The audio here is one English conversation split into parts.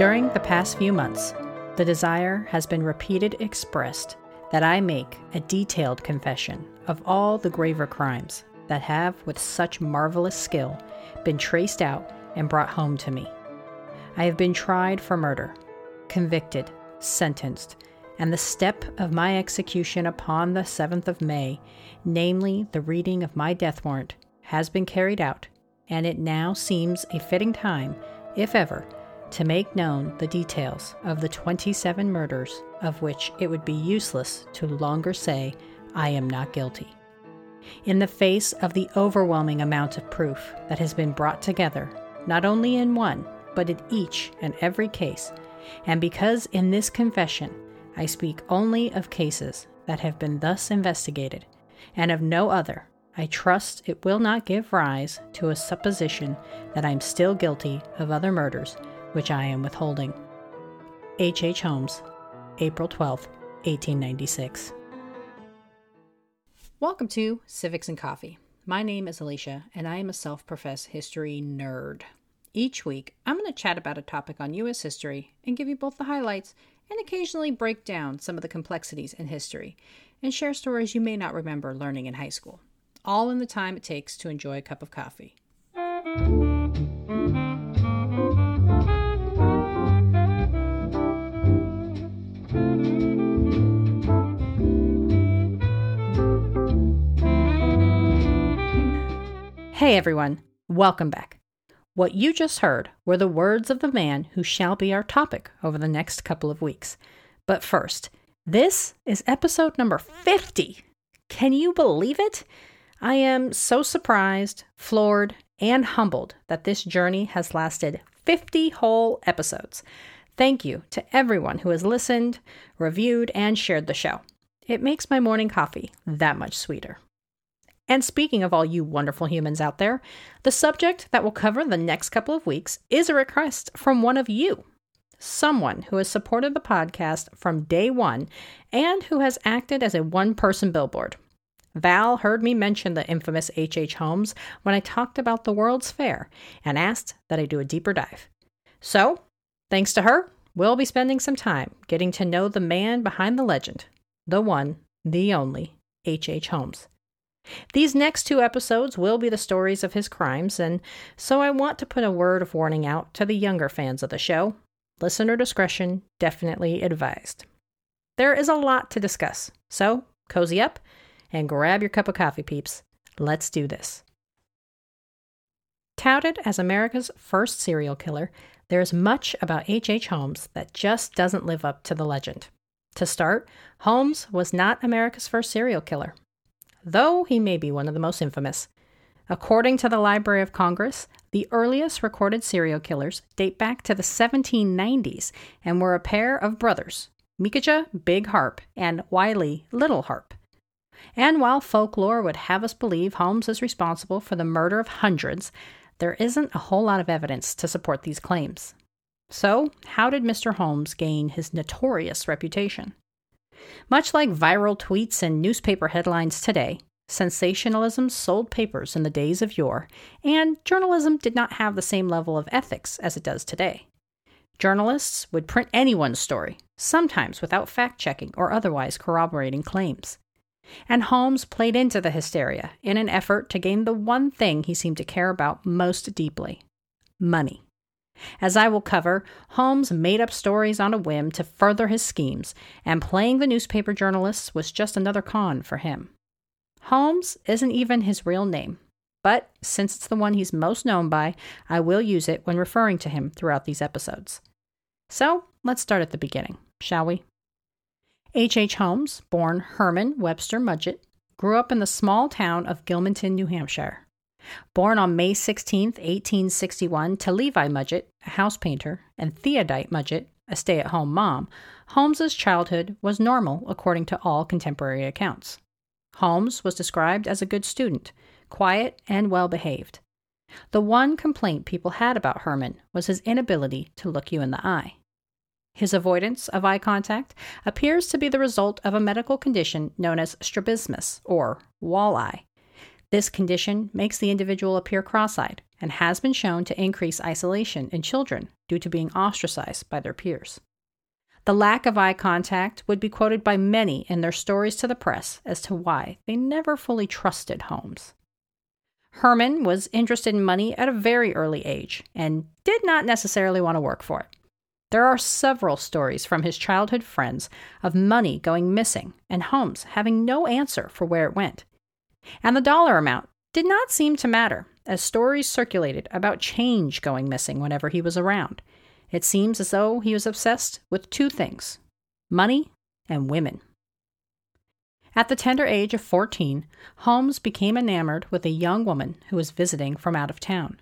During the past few months, the desire has been repeated expressed that I make a detailed confession of all the graver crimes that have, with such marvelous skill, been traced out and brought home to me. I have been tried for murder, convicted, sentenced, and the step of my execution upon the 7th of May, namely the reading of my death warrant, has been carried out, and it now seems a fitting time, if ever, to make known the details of the 27 murders of which it would be useless to longer say, I am not guilty. In the face of the overwhelming amount of proof that has been brought together, not only in one, but in each and every case, and because in this confession I speak only of cases that have been thus investigated, and of no other, I trust it will not give rise to a supposition that I am still guilty of other murders which I am withholding. H. H. Holmes, April 12, 1896. Welcome to Civics and Coffee. My name is Alicia, and I am a self professed history nerd. Each week, I'm going to chat about a topic on U.S. history and give you both the highlights and occasionally break down some of the complexities in history and share stories you may not remember learning in high school, all in the time it takes to enjoy a cup of coffee. Hey everyone, welcome back. What you just heard were the words of the man who shall be our topic over the next couple of weeks. But first, this is episode number 50. Can you believe it? I am so surprised, floored, and humbled that this journey has lasted 50 whole episodes. Thank you to everyone who has listened, reviewed, and shared the show. It makes my morning coffee that much sweeter. And speaking of all you wonderful humans out there, the subject that we'll cover the next couple of weeks is a request from one of you. Someone who has supported the podcast from day one and who has acted as a one person billboard. Val heard me mention the infamous H.H. H. Holmes when I talked about the World's Fair and asked that I do a deeper dive. So, thanks to her, we'll be spending some time getting to know the man behind the legend, the one, the only H.H. H. Holmes. These next two episodes will be the stories of his crimes, and so I want to put a word of warning out to the younger fans of the show. Listener discretion definitely advised. There is a lot to discuss, so cozy up and grab your cup of coffee, peeps. Let's do this. Touted as America's first serial killer, there is much about H.H. H. Holmes that just doesn't live up to the legend. To start, Holmes was not America's first serial killer though he may be one of the most infamous. According to the Library of Congress, the earliest recorded serial killers date back to the 1790s and were a pair of brothers, Micajah Big Harpe and Wiley Little Harpe. And while folklore would have us believe Holmes is responsible for the murder of hundreds, there isn't a whole lot of evidence to support these claims. So, how did Mr. Holmes gain his notorious reputation? Much like viral tweets and newspaper headlines today, sensationalism sold papers in the days of yore, and journalism did not have the same level of ethics as it does today. Journalists would print anyone's story, sometimes without fact checking or otherwise corroborating claims. And Holmes played into the hysteria in an effort to gain the one thing he seemed to care about most deeply money. As I will cover, Holmes made up stories on a whim to further his schemes, and playing the newspaper journalists was just another con for him. Holmes isn't even his real name, but since it's the one he's most known by, I will use it when referring to him throughout these episodes. So let's start at the beginning, shall we? H. H. Holmes, born Herman Webster Mudgett, grew up in the small town of Gilmanton, New Hampshire. Born on May 16, 1861, to Levi Mudgett, a house painter, and Theodate Mudgett, a stay at home mom, Holmes's childhood was normal according to all contemporary accounts. Holmes was described as a good student, quiet and well behaved. The one complaint people had about Herman was his inability to look you in the eye. His avoidance of eye contact appears to be the result of a medical condition known as strabismus, or wall eye, this condition makes the individual appear cross eyed and has been shown to increase isolation in children due to being ostracized by their peers. The lack of eye contact would be quoted by many in their stories to the press as to why they never fully trusted Holmes. Herman was interested in money at a very early age and did not necessarily want to work for it. There are several stories from his childhood friends of money going missing and Holmes having no answer for where it went. And the dollar amount did not seem to matter, as stories circulated about change going missing whenever he was around. It seems as though he was obsessed with two things money and women. At the tender age of 14, Holmes became enamored with a young woman who was visiting from out of town.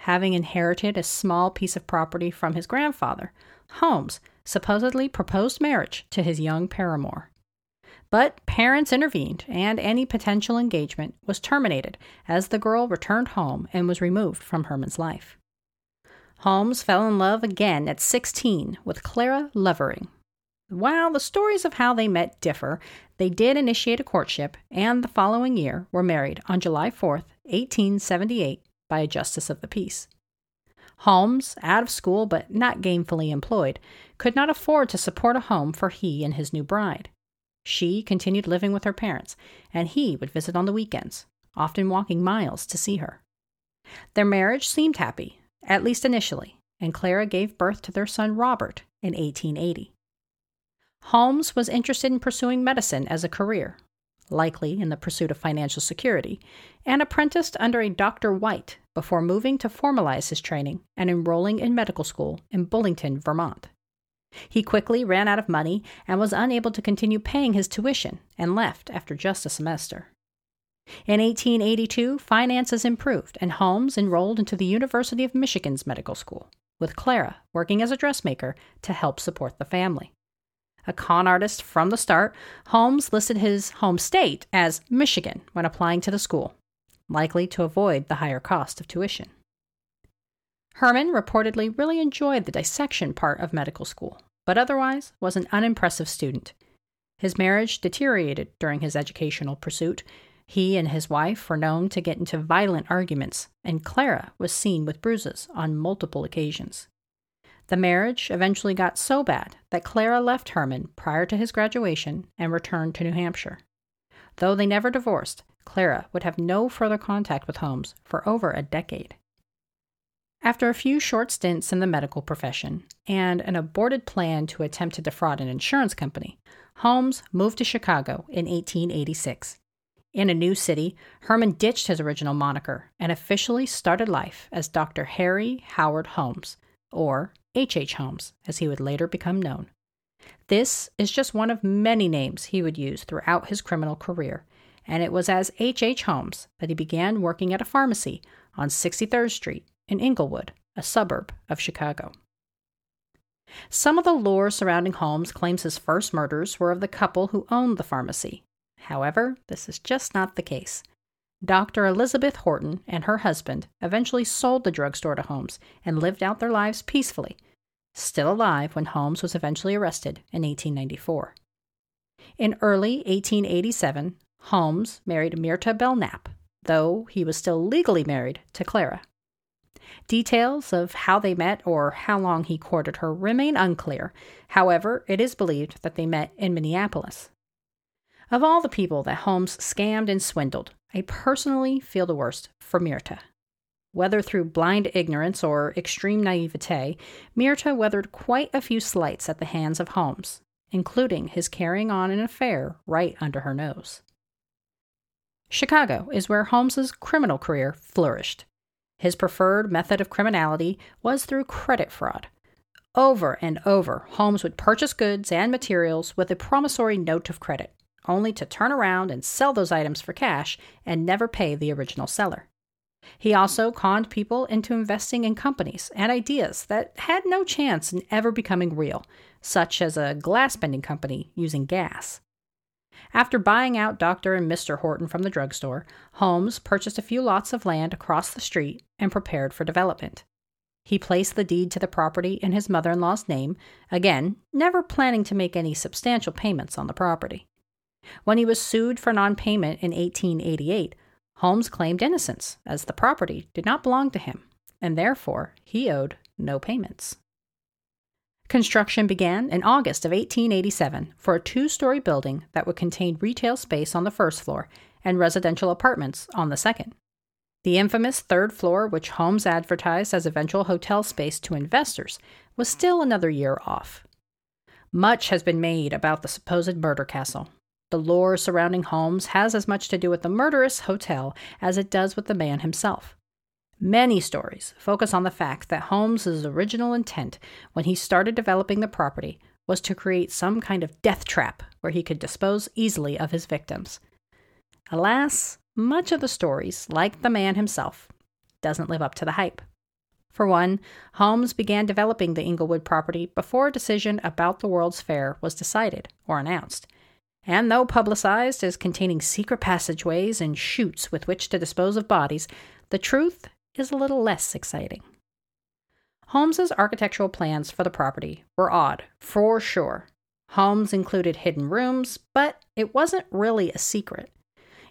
Having inherited a small piece of property from his grandfather, Holmes supposedly proposed marriage to his young paramour. But parents intervened, and any potential engagement was terminated as the girl returned home and was removed from Herman's life. Holmes fell in love again at 16 with Clara Lovering. While the stories of how they met differ, they did initiate a courtship and the following year were married on July 4, 1878, by a justice of the peace. Holmes, out of school but not gainfully employed, could not afford to support a home for he and his new bride. She continued living with her parents, and he would visit on the weekends, often walking miles to see her. Their marriage seemed happy, at least initially, and Clara gave birth to their son Robert in 1880. Holmes was interested in pursuing medicine as a career, likely in the pursuit of financial security, and apprenticed under a Dr. White before moving to formalize his training and enrolling in medical school in Burlington, Vermont. He quickly ran out of money and was unable to continue paying his tuition and left after just a semester. In 1882, finances improved, and Holmes enrolled into the University of Michigan's medical school, with Clara working as a dressmaker to help support the family. A con artist from the start, Holmes listed his home state as Michigan when applying to the school, likely to avoid the higher cost of tuition. Herman reportedly really enjoyed the dissection part of medical school, but otherwise was an unimpressive student. His marriage deteriorated during his educational pursuit, he and his wife were known to get into violent arguments, and Clara was seen with bruises on multiple occasions. The marriage eventually got so bad that Clara left Herman prior to his graduation and returned to New Hampshire. Though they never divorced, Clara would have no further contact with Holmes for over a decade. After a few short stints in the medical profession and an aborted plan to attempt to defraud an insurance company, Holmes moved to Chicago in 1886 in a new city, Herman ditched his original moniker and officially started life as Dr. Harry Howard Holmes, or H. H. Holmes, as he would later become known. This is just one of many names he would use throughout his criminal career, and it was as H. H. Holmes that he began working at a pharmacy on 63rd Street in Englewood, a suburb of Chicago. Some of the lore surrounding Holmes claims his first murders were of the couple who owned the pharmacy, However, this is just not the case. Dr. Elizabeth Holton and her husband eventually sold the drugstore to Holmes and lived out their lives peacefully, still alive when Holmes was eventually arrested in 1894. In early 1887, Holmes married Myrta Belknap, though he was still legally married to Clara. Details of how they met or how long he courted her remain unclear. However, it is believed that they met in Minneapolis. Of all the people that Holmes scammed and swindled, I personally feel the worst for Myrta. Whether through blind ignorance or extreme naivete, Myrta weathered quite a few slights at the hands of Holmes, including his carrying on an affair right under her nose. Chicago is where Holmes's criminal career flourished. His preferred method of criminality was through credit fraud. Over and over, Holmes would purchase goods and materials with a promissory note of credit, only to turn around and sell those items for cash and never pay the original seller. He also conned people into investing in companies and ideas that had no chance in ever becoming real, such as a glass bending company using gas. After buying out Dr. and Mr. Holton from the drugstore, Holmes purchased a few lots of land across the street and prepared for development. He placed the deed to the property in his mother in law's name, again, never planning to make any substantial payments on the property. When he was sued for non payment in 1888, Holmes claimed innocence, as the property did not belong to him, and therefore he owed no payments. Construction began in August of 1887 for a two story building that would contain retail space on the first floor and residential apartments on the second. The infamous third floor, which Holmes advertised as eventual hotel space to investors, was still another year off. Much has been made about the supposed murder castle. The lore surrounding Holmes has as much to do with the murderous hotel as it does with the man himself. Many stories focus on the fact that Holmes's original intent when he started developing the property was to create some kind of death trap where he could dispose easily of his victims. Alas, much of the stories, like the man himself, doesn't live up to the hype. For one, Holmes began developing the Englewood property before a decision about the World's Fair was decided or announced. And though publicized as containing secret passageways and chutes with which to dispose of bodies, the truth is a little less exciting. Holmes's architectural plans for the property were odd, for sure. Holmes included hidden rooms, but it wasn't really a secret.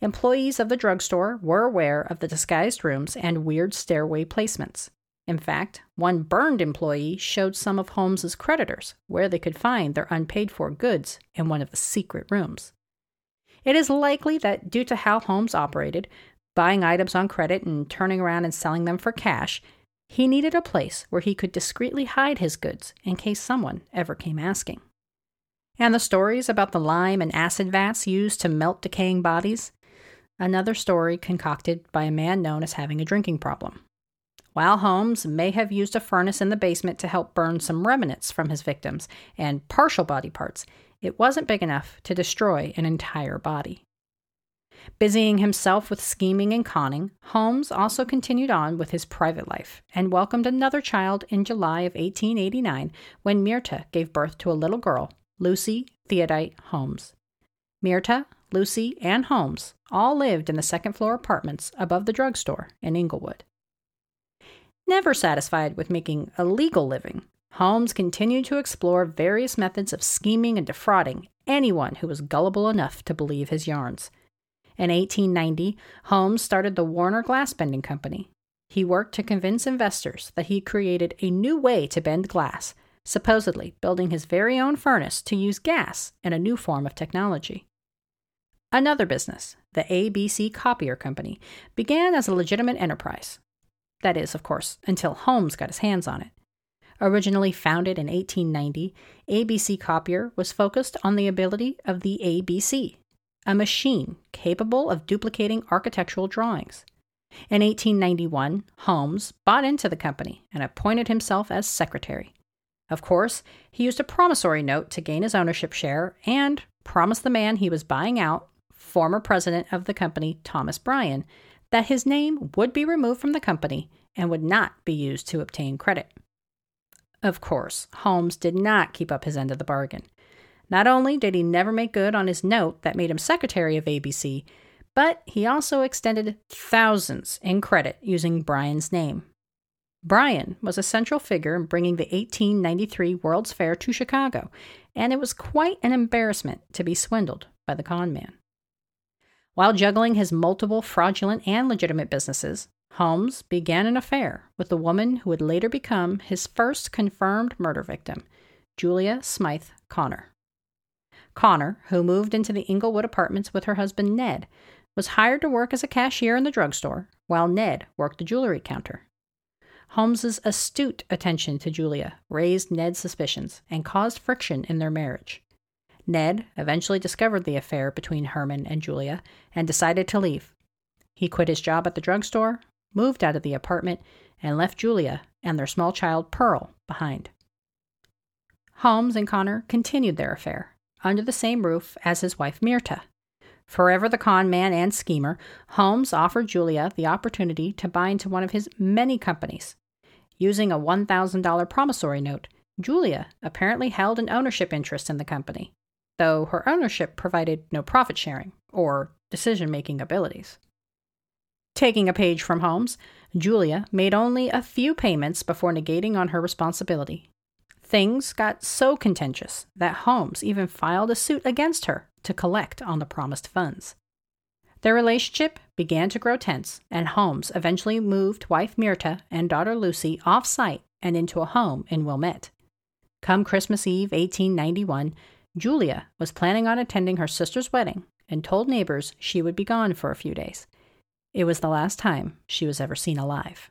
Employees of the drugstore were aware of the disguised rooms and weird stairway placements. In fact, one burned employee showed some of Holmes's creditors where they could find their unpaid for goods in one of the secret rooms. It is likely that due to how Holmes operated, buying items on credit and turning around and selling them for cash, he needed a place where he could discreetly hide his goods in case someone ever came asking. And the stories about the lime and acid vats used to melt decaying bodies? Another story concocted by a man known as having a drinking problem. While Holmes may have used a furnace in the basement to help burn some remnants from his victims and partial body parts, it wasn't big enough to destroy an entire body. Busying himself with scheming and conning, Holmes also continued on with his private life and welcomed another child in July of 1889 when Myrta gave birth to a little girl, Lucy Theodate Holmes. Myrta, Lucy, and Holmes all lived in the second floor apartments above the drugstore in Englewood. Never satisfied with making a legal living, Holmes continued to explore various methods of scheming and defrauding anyone who was gullible enough to believe his yarns. In 1890, Holmes started the Warner Glass Bending Company. He worked to convince investors that he created a new way to bend glass, supposedly building his very own furnace to use gas and a new form of technology. Another business, the ABC Copier Company, began as a legitimate enterprise, that is, of course, until Holmes got his hands on it. Originally founded in 1890, ABC Copier was focused on the ability of the ABC, a machine capable of duplicating architectural drawings. In 1891, Holmes bought into the company and appointed himself as secretary. Of course, he used a promissory note to gain his ownership share and promised the man he was buying out, former president of the company Thomas Bryan, that his name would be removed from the company and would not be used to obtain credit. Of course, Holmes did not keep up his end of the bargain. Not only did he never make good on his note that made him secretary of ABC, but he also extended thousands in credit using Bryan's name. Bryan was a central figure in bringing the 1893 World's Fair to Chicago, and it was quite an embarrassment to be swindled by the con man. While juggling his multiple fraudulent and legitimate businesses, Holmes began an affair with the woman who would later become his first confirmed murder victim, Julia Smythe Connor. Connor, who moved into the Englewood apartments with her husband Ned, was hired to work as a cashier in the drugstore, while Ned worked the jewelry counter. Holmes's astute attention to Julia raised Ned's suspicions and caused friction in their marriage. Ned eventually discovered the affair between Herman and Julia and decided to leave. He quit his job at the drugstore, moved out of the apartment, and left Julia and their small child Pearl behind. Holmes and Connor continued their affair under the same roof as his wife Myrta. Forever the con man and schemer, Holmes offered Julia the opportunity to buy into one of his many companies. Using a $1,000 promissory note, Julia apparently held an ownership interest in the company though her ownership provided no profit sharing or decision making abilities. Taking a page from Holmes, Julia made only a few payments before negating on her responsibility. Things got so contentious that Holmes even filed a suit against her to collect on the promised funds. Their relationship began to grow tense, and Holmes eventually moved wife Myrta and daughter Lucy off site and into a home in Wilmette. Come Christmas Eve 1891, Julia was planning on attending her sister's wedding and told neighbors she would be gone for a few days. It was the last time she was ever seen alive.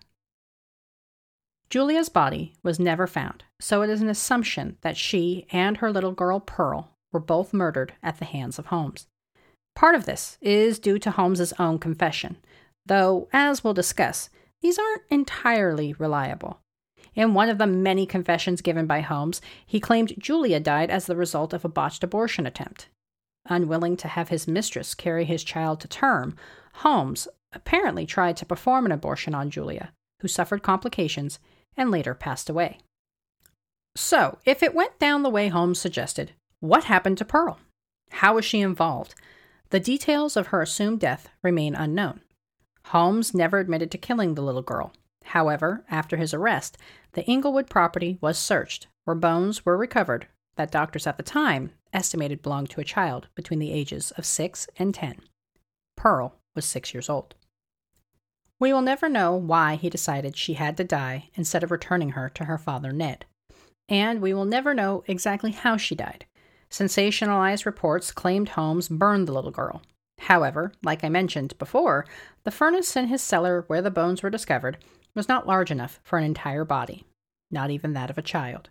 Julia's body was never found, so it is an assumption that she and her little girl Pearl were both murdered at the hands of Holmes. Part of this is due to Holmes's own confession, though, as we'll discuss, these aren't entirely reliable. In one of the many confessions given by Holmes, he claimed Julia died as the result of a botched abortion attempt. Unwilling to have his mistress carry his child to term, Holmes apparently tried to perform an abortion on Julia, who suffered complications and later passed away. So, if it went down the way Holmes suggested, what happened to Pearl? How was she involved? The details of her assumed death remain unknown. Holmes never admitted to killing the little girl. However, after his arrest, the Englewood property was searched, where bones were recovered that doctors at the time estimated belonged to a child between the ages of 6 and 10. Pearl was 6 years old. We will never know why he decided she had to die instead of returning her to her father Ned. And we will never know exactly how she died. Sensationalized reports claimed Holmes burned the little girl. However, like I mentioned before, the furnace in his cellar where the bones were discovered was not large enough for an entire body, not even that of a child.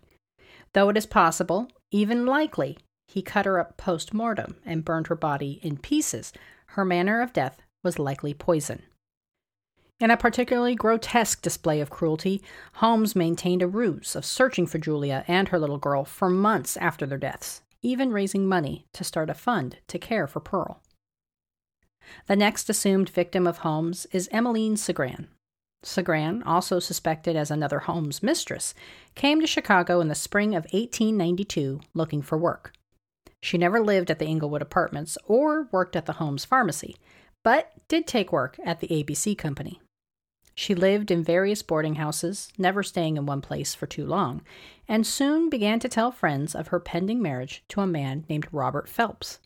Though it is possible, even likely, he cut her up post mortem and burned her body in pieces, her manner of death was likely poison. In a particularly grotesque display of cruelty, Holmes maintained a ruse of searching for Julia and her little girl for months after their deaths, even raising money to start a fund to care for Pearl. The next assumed victim of Holmes is Emmeline Cigrand, Cigrand, also suspected as another Holmes mistress, came to Chicago in the spring of 1892 looking for work. She never lived at the Englewood apartments or worked at the Holmes pharmacy, but did take work at the ABC company. She lived in various boarding houses, never staying in one place for too long, and soon began to tell friends of her pending marriage to a man named Robert Phelps.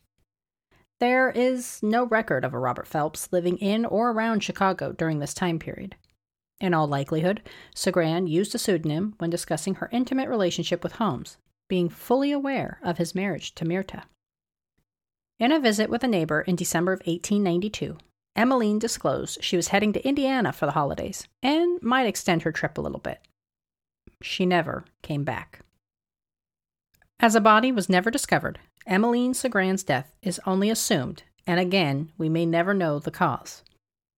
There is no record of a Robert Phelps living in or around Chicago during this time period. In all likelihood, Cigrand used a pseudonym when discussing her intimate relationship with Holmes, being fully aware of his marriage to Myrta. In a visit with a neighbor in December of 1892, Emmeline disclosed she was heading to Indiana for the holidays and might extend her trip a little bit. She never came back. As a body was never discovered, Emmeline Cigrand's death is only assumed, and again, we may never know the cause.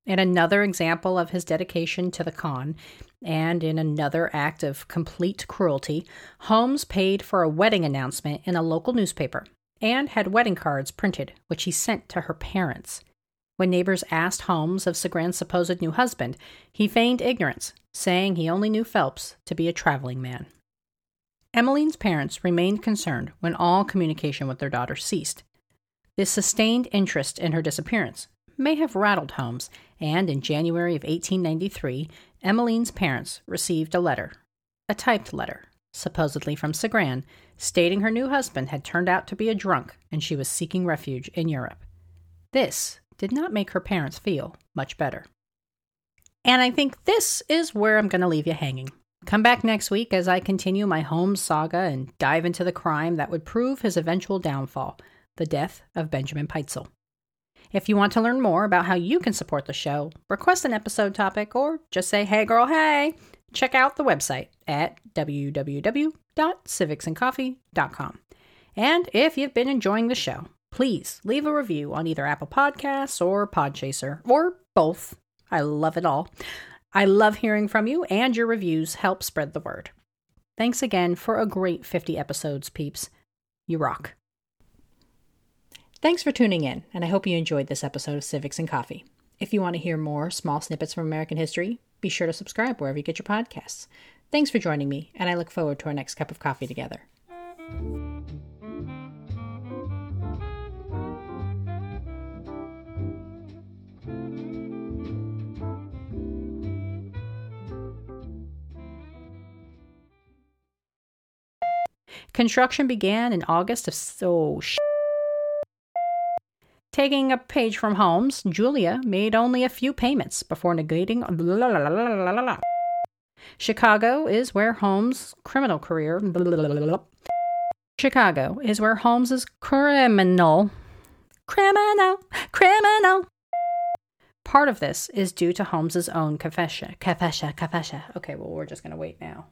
In another example of his dedication to the con, and in another act of complete cruelty, Holmes paid for a wedding announcement in a local newspaper and had wedding cards printed, which he sent to her parents. When neighbors asked Holmes of Cigrand's supposed new husband, he feigned ignorance, saying he only knew Phelps to be a traveling man. Emmeline's parents remained concerned when all communication with their daughter ceased. This sustained interest in her disappearance may have rattled Holmes, and in January of 1893, Emmeline's parents received a letter, a typed letter, supposedly from Cigrand, stating her new husband had turned out to be a drunk and she was seeking refuge in Europe. This did not make her parents feel much better. And I think this is where I'm going to leave you hanging. Come back next week as I continue my Holmes saga and dive into the crime that would prove his eventual downfall the death of Benjamin Pitezel. If you want to learn more about how you can support the show, request an episode topic, or just say, hey girl, hey, check out the website at www.civicsandcoffee.com. And if you've been enjoying the show, please leave a review on either Apple Podcasts or Podchaser, or both. I love it all. I love hearing from you, and your reviews help spread the word. Thanks again for a great 50 episodes, peeps. You rock. Thanks for tuning in, and I hope you enjoyed this episode of Civics and Coffee. If you want to hear more small snippets from American history, be sure to subscribe wherever you get your podcasts. Thanks for joining me, and I look forward to our next cup of coffee together. Construction began in August of so. Oh, Taking a page from Holmes, Julia made only a few payments before negating. Chicago is where Holmes' criminal career. Chicago is where Holmes's criminal, criminal, criminal. Part of this is due to Holmes's own confession. Confession, confession. Okay, well, we're just going to wait now.